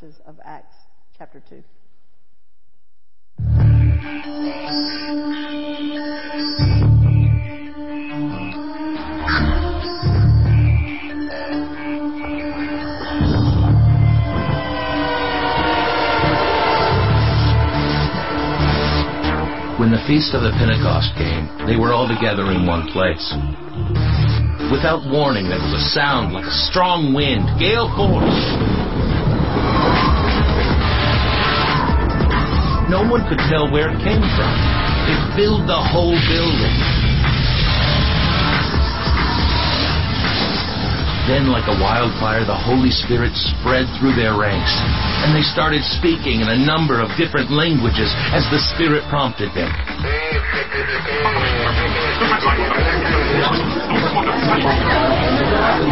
verses of Acts chapter 2. When the feast of the Pentecost came, they were all together in one place. Without warning, there was a sound like a strong wind, gale force. No one could tell where it came from. It filled the whole building. Then, like a wildfire, the Holy Spirit spread through their ranks, and they started speaking in a number of different languages as the Spirit prompted them.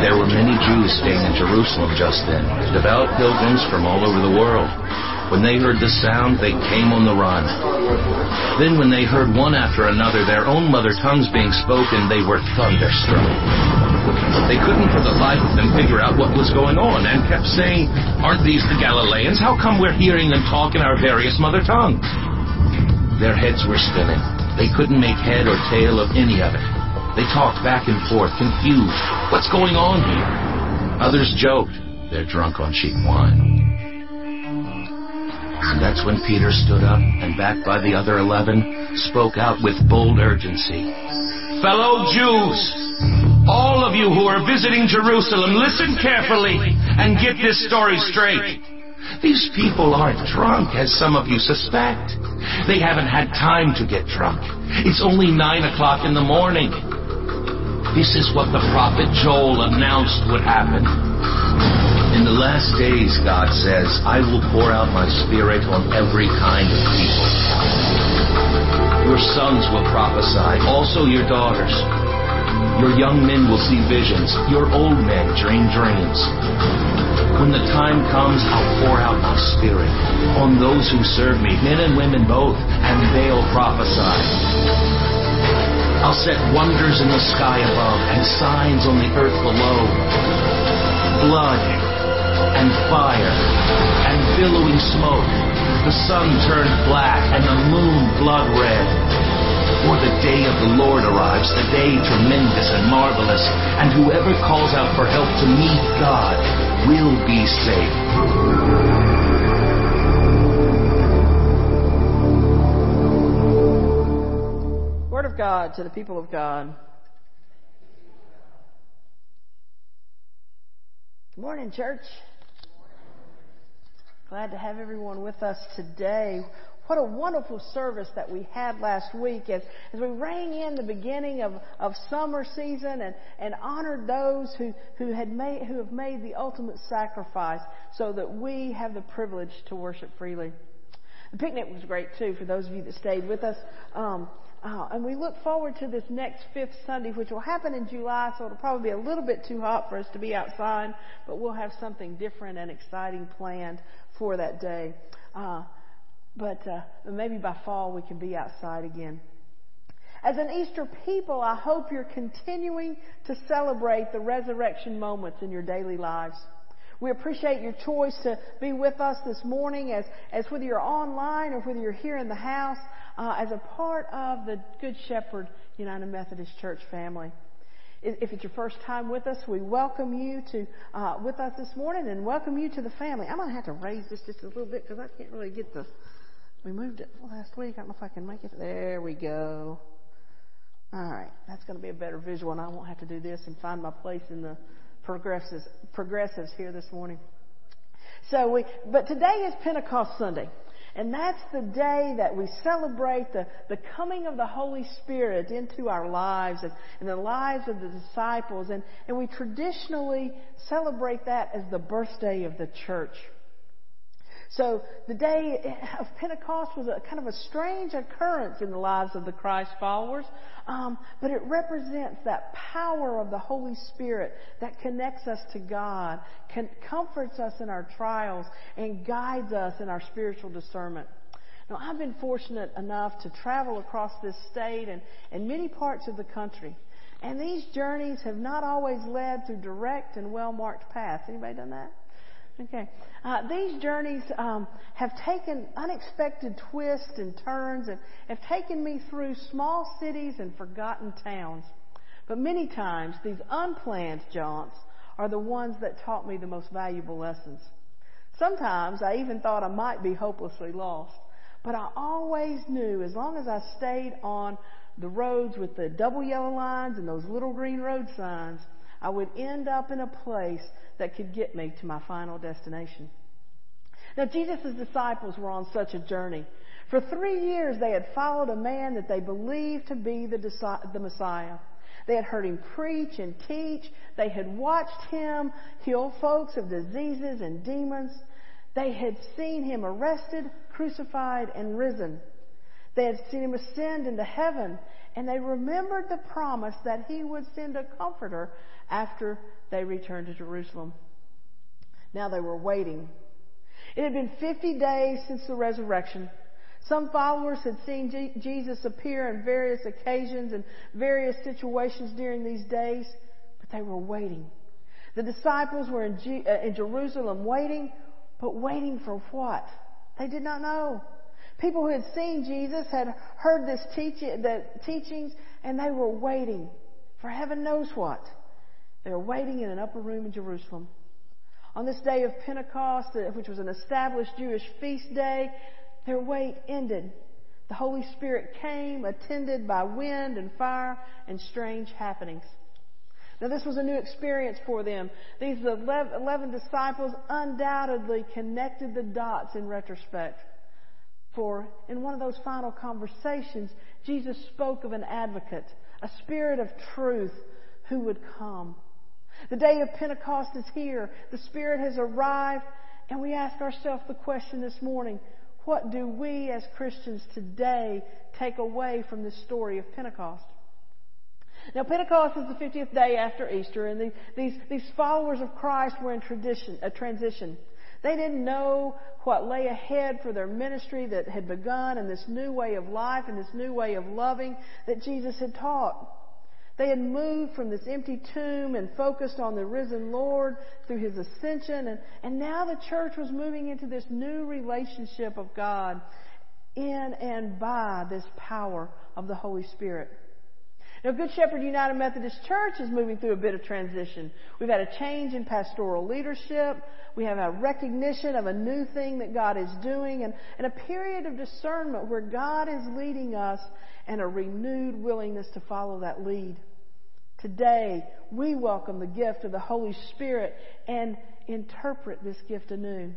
There were many Jews staying in Jerusalem just then, devout pilgrims from all over the world. When they heard the sound, they came on the run. Then, when they heard one after another their own mother tongues being spoken, they were thunderstruck. They couldn't for the life of them figure out what was going on and kept saying, Aren't these the Galileans? How come we're hearing them talk in our various mother tongues? Their heads were spinning. They couldn't make head or tail of any of it. They talked back and forth, confused. What's going on here? Others joked. They're drunk on cheap wine. And that's when Peter stood up and, backed by the other eleven, spoke out with bold urgency. Fellow Jews! All of you who are visiting Jerusalem, listen carefully and get this story straight. These people aren't drunk, as some of you suspect. They haven't had time to get drunk. It's only nine o'clock in the morning. This is what the prophet Joel announced would happen. The last days, God says, I will pour out my spirit on every kind of people. Your sons will prophesy, also your daughters. Your young men will see visions. Your old men dream dreams. When the time comes, I'll pour out my spirit on those who serve me, men and women both, and they'll prophesy. I'll set wonders in the sky above and signs on the earth below. Blood and fire and billowing smoke. The sun turned black and the moon blood red. For the day of the Lord arrives, the day tremendous and marvelous, and whoever calls out for help to meet God will be saved. Word of God to the people of God. Morning, church. Glad to have everyone with us today. What a wonderful service that we had last week as, as we rang in the beginning of, of summer season and, and honored those who, who had made, who have made the ultimate sacrifice so that we have the privilege to worship freely. The picnic was great too for those of you that stayed with us. Um, uh, and we look forward to this next fifth Sunday, which will happen in July, so it'll probably be a little bit too hot for us to be outside, but we'll have something different and exciting planned for that day. Uh, but uh, maybe by fall we can be outside again. As an Easter people, I hope you're continuing to celebrate the resurrection moments in your daily lives. We appreciate your choice to be with us this morning as, as whether you're online or whether you're here in the house uh, as a part of the Good Shepherd United Methodist Church family. If it's your first time with us, we welcome you to uh, with us this morning and welcome you to the family. I'm going to have to raise this just a little bit because I can't really get the we moved it last week. I don't know if I can make it. There we go. All right. That's going to be a better visual, and I won't have to do this and find my place in the progressives, progressives here this morning. So we, but today is Pentecost Sunday. And that's the day that we celebrate the, the coming of the Holy Spirit into our lives and, and the lives of the disciples. And, and we traditionally celebrate that as the birthday of the church. So the day of Pentecost was a kind of a strange occurrence in the lives of the Christ followers, um, but it represents that power of the Holy Spirit that connects us to God, can, comforts us in our trials, and guides us in our spiritual discernment. Now, I've been fortunate enough to travel across this state and, and many parts of the country. And these journeys have not always led through direct and well marked paths. Anybody done that? Okay. Uh, these journeys um, have taken unexpected twists and turns and have taken me through small cities and forgotten towns. But many times, these unplanned jaunts are the ones that taught me the most valuable lessons. Sometimes I even thought I might be hopelessly lost. But I always knew as long as I stayed on the roads with the double yellow lines and those little green road signs, I would end up in a place that could get me to my final destination. Now, Jesus' disciples were on such a journey. For three years, they had followed a man that they believed to be the, the Messiah. They had heard him preach and teach. They had watched him heal folks of diseases and demons. They had seen him arrested, crucified, and risen. They had seen him ascend into heaven, and they remembered the promise that he would send a comforter after they returned to Jerusalem. Now they were waiting. It had been 50 days since the resurrection. Some followers had seen Jesus appear on various occasions and various situations during these days, but they were waiting. The disciples were in, G- uh, in Jerusalem waiting, but waiting for what? They did not know. People who had seen Jesus had heard this teaching, the teachings, and they were waiting for heaven knows what. They were waiting in an upper room in Jerusalem. On this day of Pentecost, uh, which was an established Jewish feast day, their wait ended. The Holy Spirit came, attended by wind and fire and strange happenings. Now, this was a new experience for them. These 11 disciples undoubtedly connected the dots in retrospect. For in one of those final conversations, Jesus spoke of an advocate, a spirit of truth who would come. The day of Pentecost is here. The Spirit has arrived. And we ask ourselves the question this morning what do we as Christians today take away from this story of Pentecost? Now, Pentecost is the 50th day after Easter, and the, these, these followers of Christ were in tradition, a transition. They didn't know what lay ahead for their ministry that had begun and this new way of life and this new way of loving that Jesus had taught. They had moved from this empty tomb and focused on the risen Lord through his ascension. And, and now the church was moving into this new relationship of God in and by this power of the Holy Spirit. Now, Good Shepherd United Methodist Church is moving through a bit of transition. We've had a change in pastoral leadership. We have a recognition of a new thing that God is doing and, and a period of discernment where God is leading us and a renewed willingness to follow that lead. Today, we welcome the gift of the Holy Spirit and interpret this gift anew.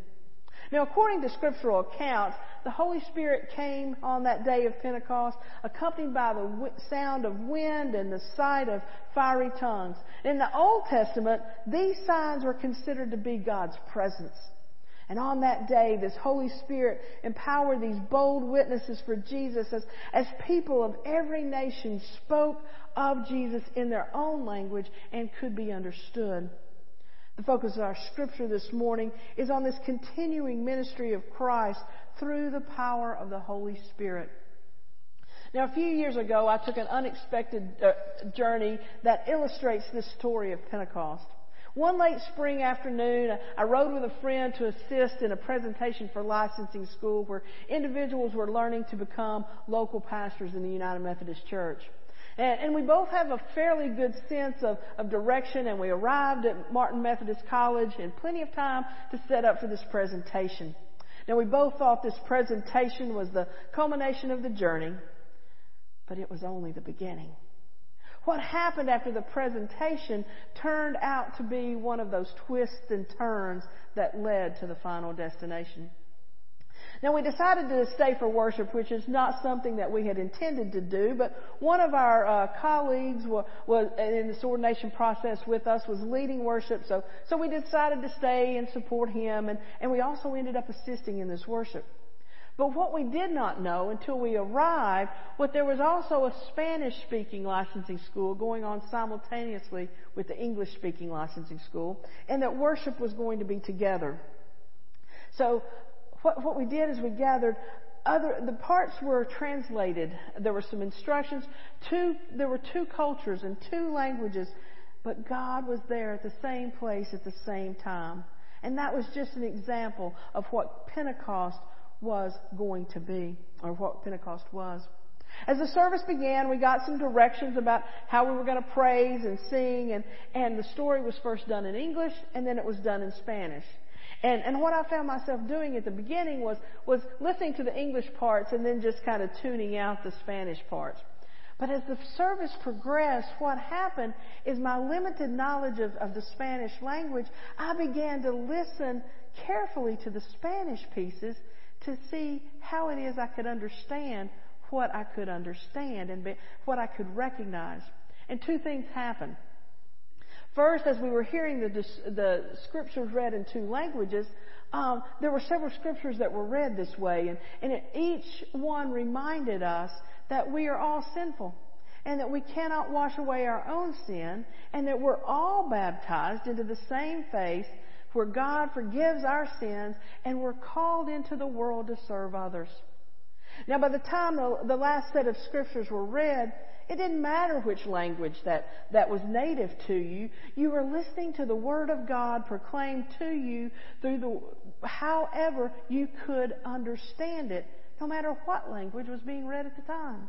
Now, according to scriptural accounts, the Holy Spirit came on that day of Pentecost, accompanied by the sound of wind and the sight of fiery tongues. In the Old Testament, these signs were considered to be God's presence. And on that day, this Holy Spirit empowered these bold witnesses for Jesus as, as people of every nation spoke of Jesus in their own language and could be understood. The focus of our scripture this morning is on this continuing ministry of Christ through the power of the Holy Spirit. Now, a few years ago, I took an unexpected uh, journey that illustrates this story of Pentecost. One late spring afternoon, I rode with a friend to assist in a presentation for licensing school where individuals were learning to become local pastors in the United Methodist Church. And, and we both have a fairly good sense of, of direction, and we arrived at Martin Methodist College in plenty of time to set up for this presentation. Now, we both thought this presentation was the culmination of the journey, but it was only the beginning. What happened after the presentation turned out to be one of those twists and turns that led to the final destination. Now we decided to stay for worship, which is not something that we had intended to do, but one of our uh, colleagues was, was, in this ordination process with us was leading worship, so so we decided to stay and support him, and and we also ended up assisting in this worship. But what we did not know until we arrived was there was also a Spanish speaking licensing school going on simultaneously with the English speaking licensing school, and that worship was going to be together. So what, what we did is we gathered other, the parts were translated. There were some instructions. Two, there were two cultures and two languages, but God was there at the same place at the same time. And that was just an example of what Pentecost was going to be, or what Pentecost was. As the service began, we got some directions about how we were going to praise and sing, and, and the story was first done in English, and then it was done in Spanish. And, and what I found myself doing at the beginning was, was listening to the English parts and then just kind of tuning out the Spanish parts. But as the service progressed, what happened is my limited knowledge of, of the Spanish language, I began to listen carefully to the Spanish pieces to see how it is I could understand what I could understand and be, what I could recognize. And two things happened. First, as we were hearing the, the scriptures read in two languages, um, there were several scriptures that were read this way, and, and it, each one reminded us that we are all sinful and that we cannot wash away our own sin, and that we're all baptized into the same faith where God forgives our sins and we're called into the world to serve others. Now, by the time the, the last set of scriptures were read, it didn't matter which language that, that was native to you. You were listening to the Word of God proclaimed to you through the, however you could understand it, no matter what language was being read at the time.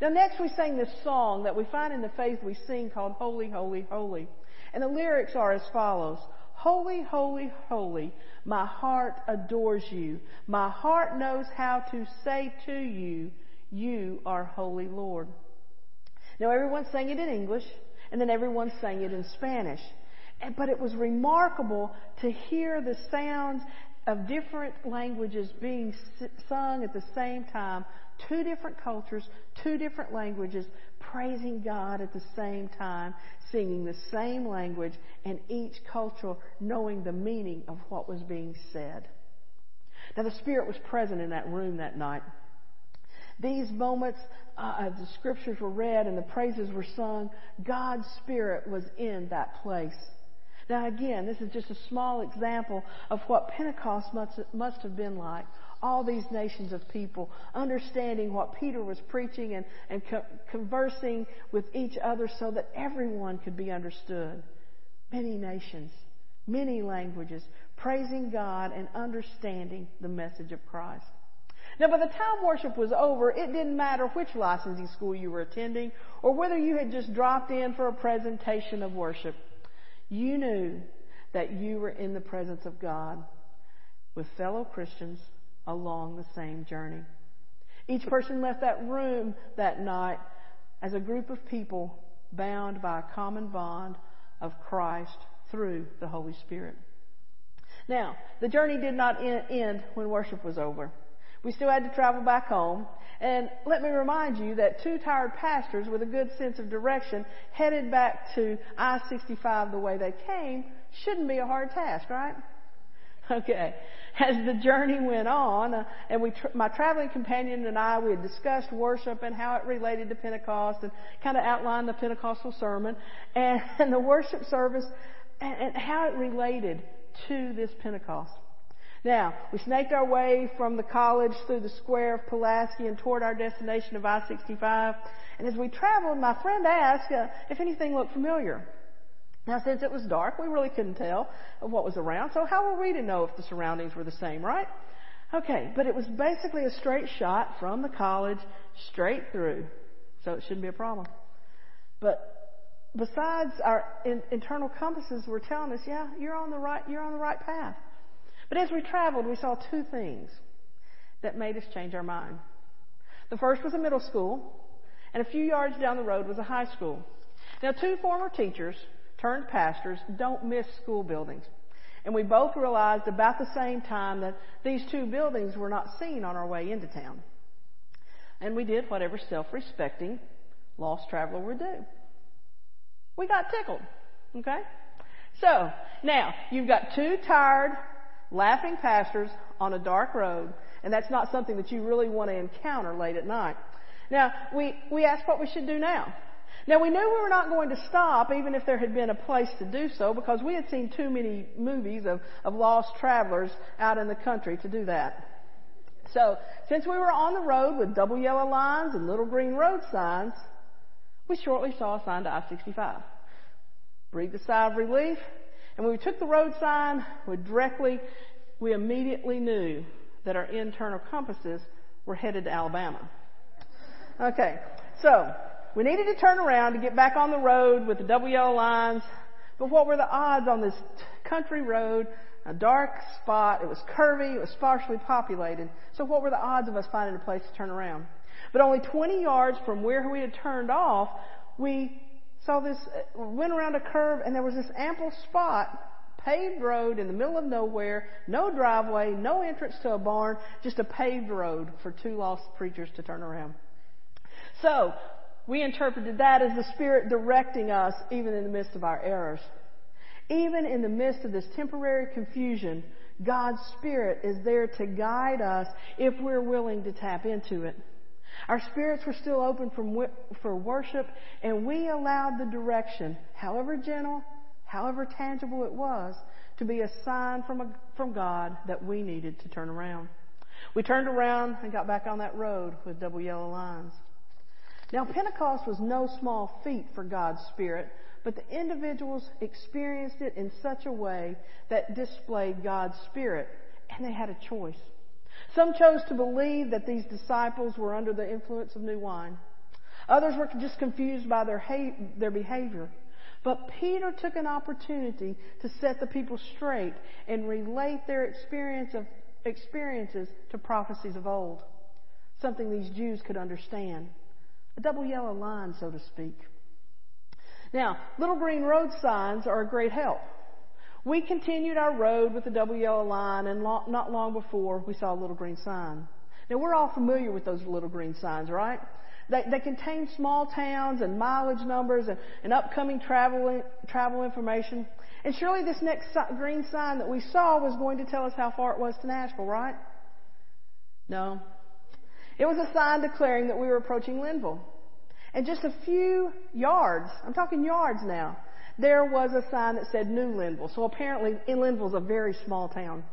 Now next we sang this song that we find in the faith we sing called Holy, Holy, Holy. And the lyrics are as follows. Holy, holy, holy, my heart adores you. My heart knows how to say to you, you are holy Lord. Now everyone sang it in English, and then everyone sang it in Spanish. But it was remarkable to hear the sounds of different languages being sung at the same time. Two different cultures, two different languages, praising God at the same time, singing the same language, and each culture knowing the meaning of what was being said. Now the Spirit was present in that room that night. These moments, uh, the scriptures were read and the praises were sung. God's Spirit was in that place. Now again, this is just a small example of what Pentecost must, must have been like. All these nations of people understanding what Peter was preaching and, and co- conversing with each other so that everyone could be understood. Many nations, many languages, praising God and understanding the message of Christ. Now, by the time worship was over, it didn't matter which licensing school you were attending or whether you had just dropped in for a presentation of worship. You knew that you were in the presence of God with fellow Christians along the same journey. Each person left that room that night as a group of people bound by a common bond of Christ through the Holy Spirit. Now, the journey did not end when worship was over. We still had to travel back home. And let me remind you that two tired pastors with a good sense of direction headed back to I-65 the way they came shouldn't be a hard task, right? Okay. As the journey went on, uh, and we, tr- my traveling companion and I, we had discussed worship and how it related to Pentecost and kind of outlined the Pentecostal sermon and, and the worship service and, and how it related to this Pentecost. Now, we snaked our way from the college through the square of Pulaski and toward our destination of I-65. And as we traveled, my friend asked uh, if anything looked familiar. Now, since it was dark, we really couldn't tell what was around. So how were we to know if the surroundings were the same, right? Okay, but it was basically a straight shot from the college straight through. So it shouldn't be a problem. But besides our in, internal compasses were telling us, yeah, you're on the right, you're on the right path. But as we traveled, we saw two things that made us change our mind. The first was a middle school, and a few yards down the road was a high school. Now, two former teachers turned pastors don't miss school buildings. And we both realized about the same time that these two buildings were not seen on our way into town. And we did whatever self-respecting lost traveler would do. We got tickled. Okay? So, now, you've got two tired, laughing pastors on a dark road, and that's not something that you really want to encounter late at night. Now, we, we asked what we should do now. Now we knew we were not going to stop even if there had been a place to do so because we had seen too many movies of, of lost travelers out in the country to do that. So, since we were on the road with double yellow lines and little green road signs, we shortly saw a sign to I-65. Breathed a sigh of relief And when we took the road sign, we directly, we immediately knew that our internal compasses were headed to Alabama. Okay, so we needed to turn around to get back on the road with the double yellow lines. But what were the odds on this country road? A dark spot. It was curvy. It was sparsely populated. So what were the odds of us finding a place to turn around? But only 20 yards from where we had turned off, we saw this, uh, went around a curve and there was this ample spot, paved road in the middle of nowhere, no driveway, no entrance to a barn, just a paved road for two lost preachers to turn around. So, we interpreted that as the Spirit directing us even in the midst of our errors. Even in the midst of this temporary confusion, God's Spirit is there to guide us if we're willing to tap into it. Our spirits were still open for worship, and we allowed the direction, however gentle, however tangible it was, to be a sign from, a, from God that we needed to turn around. We turned around and got back on that road with double yellow lines. Now, Pentecost was no small feat for God's Spirit, but the individuals experienced it in such a way that displayed God's Spirit, and they had a choice. Some chose to believe that these disciples were under the influence of new wine. Others were just confused by their, hate, their behavior. But Peter took an opportunity to set the people straight and relate their experience of, experiences to prophecies of old. Something these Jews could understand. A double yellow line, so to speak. Now, little green road signs are a great help. We continued our road with the double yellow line, and not long before, we saw a little green sign. Now, we're all familiar with those little green signs, right? They, they contain small towns and mileage numbers and, and upcoming travel, travel information. And surely this next green sign that we saw was going to tell us how far it was to Nashville, right? No. It was a sign declaring that we were approaching Lynnville. And just a few yards, I'm talking yards now, there was a sign that said New Lynnville. So apparently, in Lynnville's a very small town.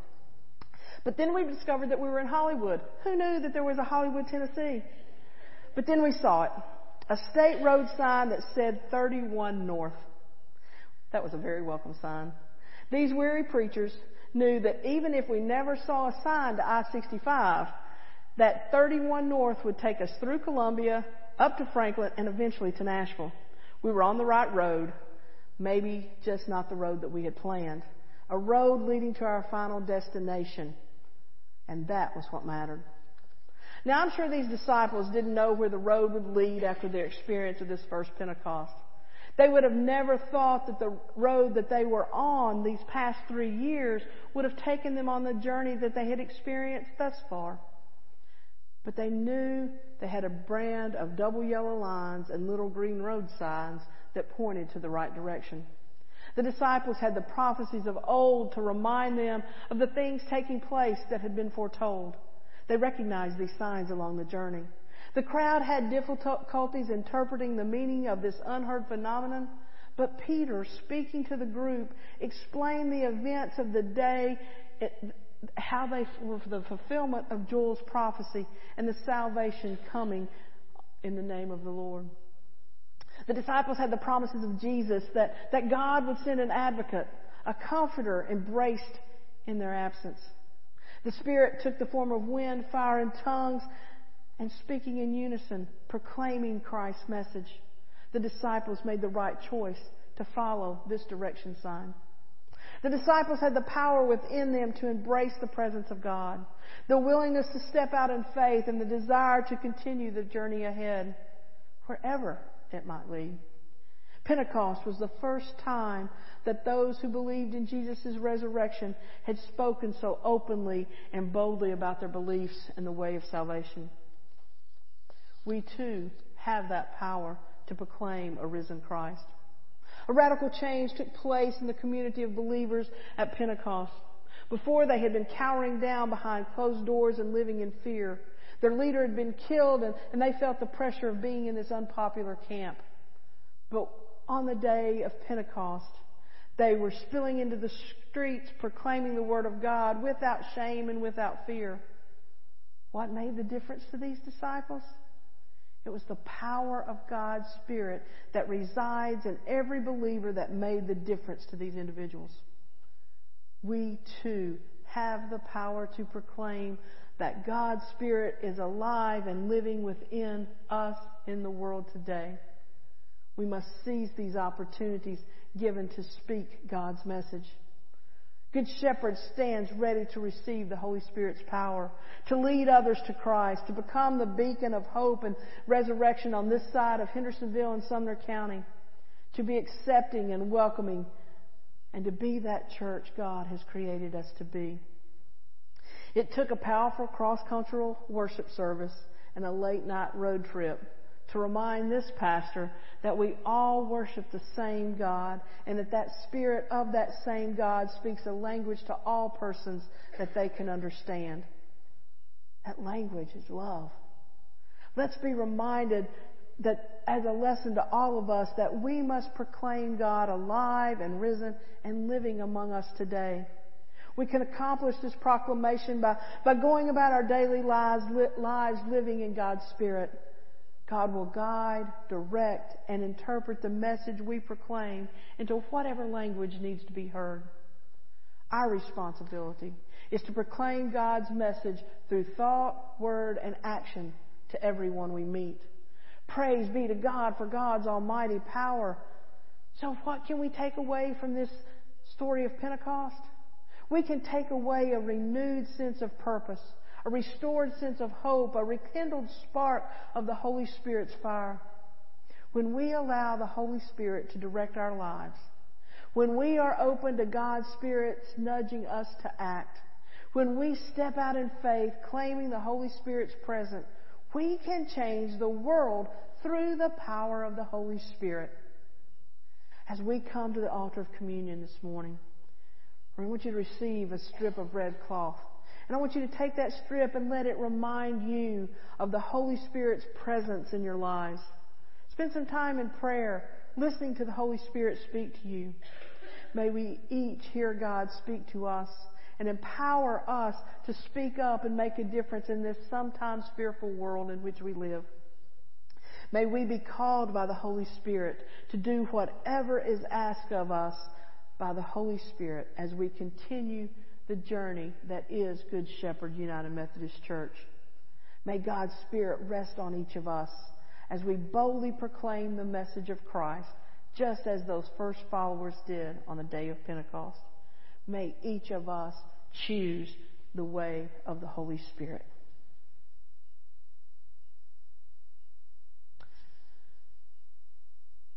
But then we discovered that we were in Hollywood. Who knew that there was a Hollywood, Tennessee? But then we saw it. A state road sign that said 31 North. That was a very welcome sign. These weary preachers knew that even if we never saw a sign to I-65, that 31 North would take us through Columbia, up to Franklin, and eventually to Nashville. We were on the right road. Maybe just not the road that we had planned. A road leading to our final destination. And that was what mattered. Now I'm sure these disciples didn't know where the road would lead after their experience of this first Pentecost. They would have never thought that the road that they were on these past three years would have taken them on the journey that they had experienced thus far. But they knew they had a brand of double yellow lines and little green road signs that pointed to the right direction. The disciples had the prophecies of old to remind them of the things taking place that had been foretold. They recognized these signs along the journey. The crowd had difficulties interpreting the meaning of this unheard phenomenon, but Peter, speaking to the group, explained the events of the day, how they were the fulfillment of Joel's prophecy and the salvation coming in the name of the Lord. The disciples had the promises of Jesus that, that God would send an advocate, a comforter embraced in their absence. The Spirit took the form of wind, fire, and tongues, and speaking in unison, proclaiming Christ's message. The disciples made the right choice to follow this direction sign. The disciples had the power within them to embrace the presence of God, the willingness to step out in faith, and the desire to continue the journey ahead, wherever it might lead. Pentecost was the first time that those who believed in Jesus' resurrection had spoken so openly and boldly about their beliefs and the way of salvation. We too have that power to proclaim a risen Christ. A radical change took place in the community of believers at Pentecost. Before they had been cowering down behind closed doors and living in fear. Their leader had been killed and, and they felt the pressure of being in this unpopular camp. But on the day of Pentecost, they were spilling into the streets proclaiming the Word of God without shame and without fear. What made the difference to these disciples? It was the power of God's Spirit that resides in every believer that made the difference to these individuals. we too have the power to proclaim that God's Spirit is alive and living within us in the world today. We must seize these opportunities given to speak God's message. Good Shepherd stands ready to receive the Holy Spirit's power, to lead others to Christ, to become the beacon of hope and resurrection on this side of Hendersonville and Sumner County, to be accepting and welcoming, and to be that church God has created us to be. It took a powerful cross-cultural worship service and a late night road trip to remind this pastor that we all worship the same God and that that spirit of that same God speaks a language to all persons that they can understand. That language is love. Let's be reminded that as a lesson to all of us that we must proclaim God alive and risen and living among us today. We can accomplish this proclamation by, by going about our daily lives, li, lives living in God's Spirit. God will guide, direct, and interpret the message we proclaim into whatever language needs to be heard. Our responsibility is to proclaim God's message through thought, word, and action to everyone we meet. Praise be to God for God's almighty power. So what can we take away from this story of Pentecost? We can take away a renewed sense of purpose, a restored sense of hope, a rekindled spark of the Holy Spirit's fire. When we allow the Holy Spirit to direct our lives, when we are open to God's Spirit's nudging us to act, when we step out in faith claiming the Holy Spirit's presence, we can change the world through the power of the Holy Spirit. As we come to the altar of communion this morning, I want you to receive a strip of red cloth. And I want you to take that strip and let it remind you of the Holy Spirit's presence in your lives. Spend some time in prayer, listening to the Holy Spirit speak to you. May we each hear God speak to us and empower us to speak up and make a difference in this sometimes fearful world in which we live. May we be called by the Holy Spirit to do whatever is asked of us by the Holy Spirit as we continue the journey that is Good Shepherd United Methodist Church. May God's Spirit rest on each of us as we boldly proclaim the message of Christ, just as those first followers did on the day of Pentecost. May each of us choose the way of the Holy Spirit.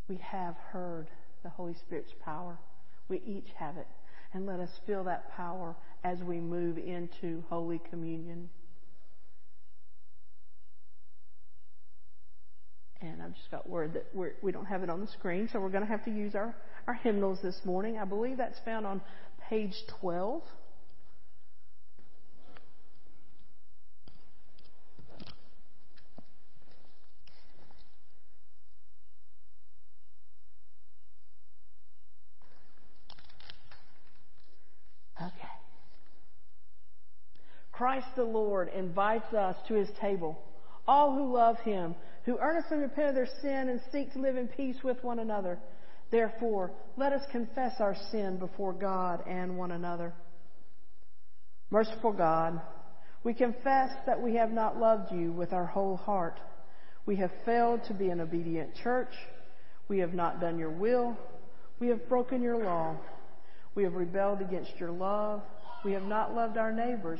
We have heard the Holy Spirit's power. We each have it. And let us feel that power as we move into Holy Communion. And I've just got word that we're, we do not have it on the screen, so we're going to have to use our, our hymnals this morning. I believe that's found on page 12. Christ the Lord invites us to his table. All who love him, who earnestly repent of their sin and seek to live in peace with one another. Therefore, let us confess our sin before God and one another. Merciful God, we confess that we have not loved you with our whole heart. We have failed to be an obedient church. We have not done your will. We have broken your law. We have rebelled against your love. We have not loved our neighbors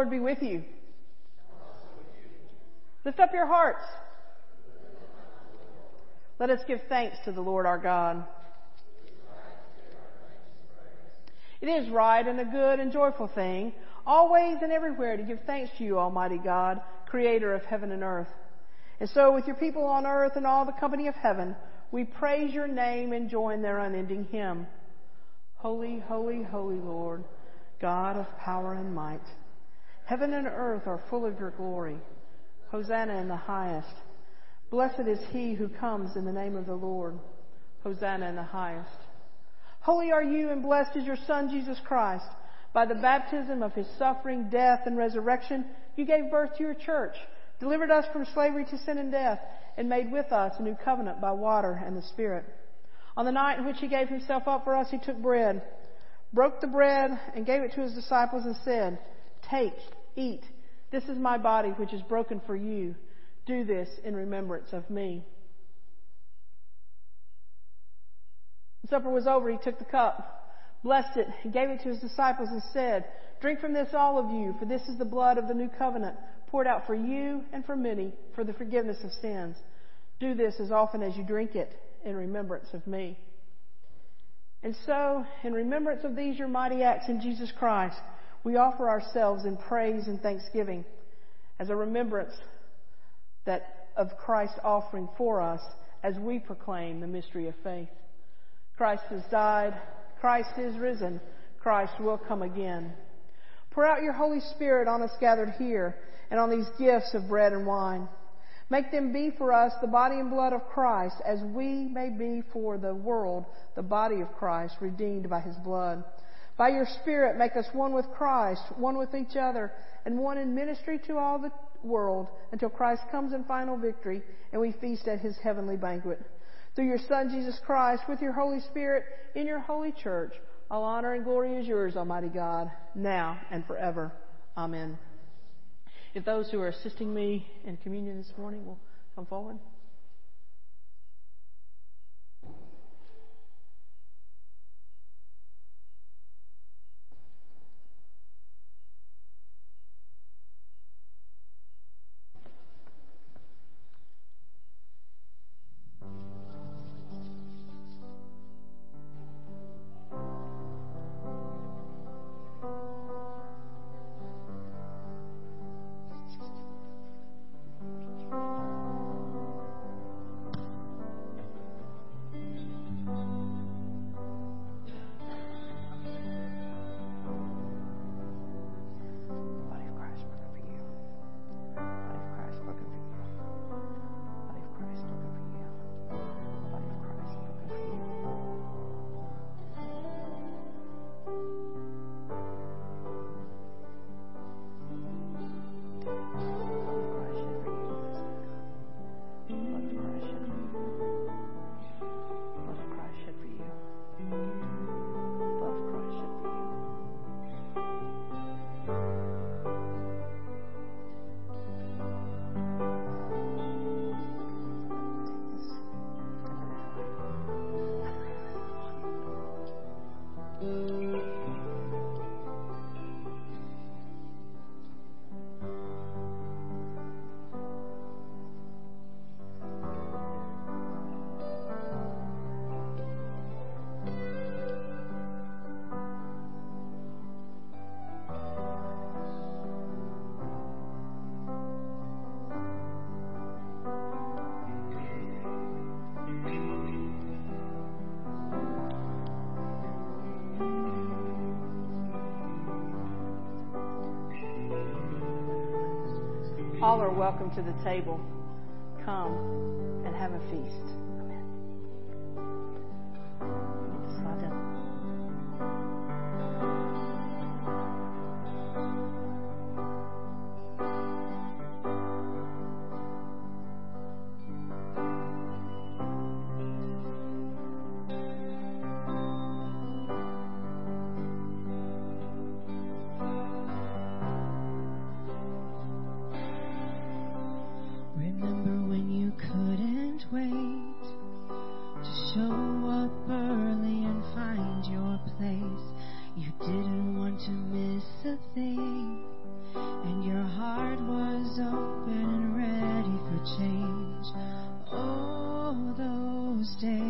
be with you. Lift up your hearts. Let us give thanks to the Lord our God. It is right and a good and joyful thing, always and everywhere to give thanks to you, Almighty God, creator of heaven and earth. And so with your people on earth and all the company of heaven, we praise your name and join their unending hymn. Holy, holy, holy Lord, God of power and might. Heaven and earth are full of your glory. Hosanna in the highest. Blessed is he who comes in the name of the Lord. Hosanna in the highest. Holy are you and blessed is your Son, Jesus Christ. By the baptism of his suffering, death, and resurrection, you gave birth to your church, delivered us from slavery to sin and death, and made with us a new covenant by water and the Spirit. On the night in which he gave himself up for us, he took bread, broke the bread, and gave it to his disciples and said, Take, eat. This is my body which is broken for you. Do this in remembrance of me. Supper was over, he took the cup, blessed it, and gave it to his disciples and said, Drink from this, all of you, for this is the blood of the new covenant, poured out for you and for many for the forgiveness of sins. Do this as often as you drink it in remembrance of me. And so, in remembrance of these your mighty acts in Jesus Christ, we offer ourselves in praise and thanksgiving as a remembrance that of Christ's offering for us as we proclaim the mystery of faith. Christ has died. Christ is risen. Christ will come again. Pour out your Holy Spirit on us gathered here and on these gifts of bread and wine. Make them be for us the body and blood of Christ as we may be for the world the body of Christ redeemed by his blood. By your Spirit make us one with Christ, one with each other, and one in ministry to all the world until Christ comes in final victory and we feast at his heavenly banquet. Through your Son, Jesus Christ, with your Holy Spirit, in your holy church, all honor and glory is yours, Almighty God, now and forever. Amen. If those who are assisting me in communion this morning will come forward. All are welcome to the table. Come and have a feast. Days you were never afraid to sing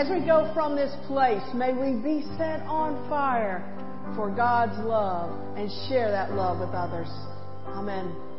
As we go from this place, may we be set on fire for God's love and share that love with others. Amen.